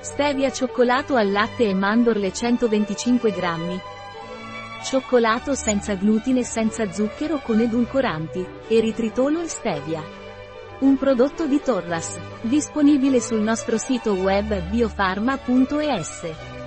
Stevia cioccolato al latte e mandorle 125 grammi. Cioccolato senza glutine e senza zucchero con edulcoranti, eritritolo e stevia. Un prodotto di Torras, disponibile sul nostro sito web biofarma.es.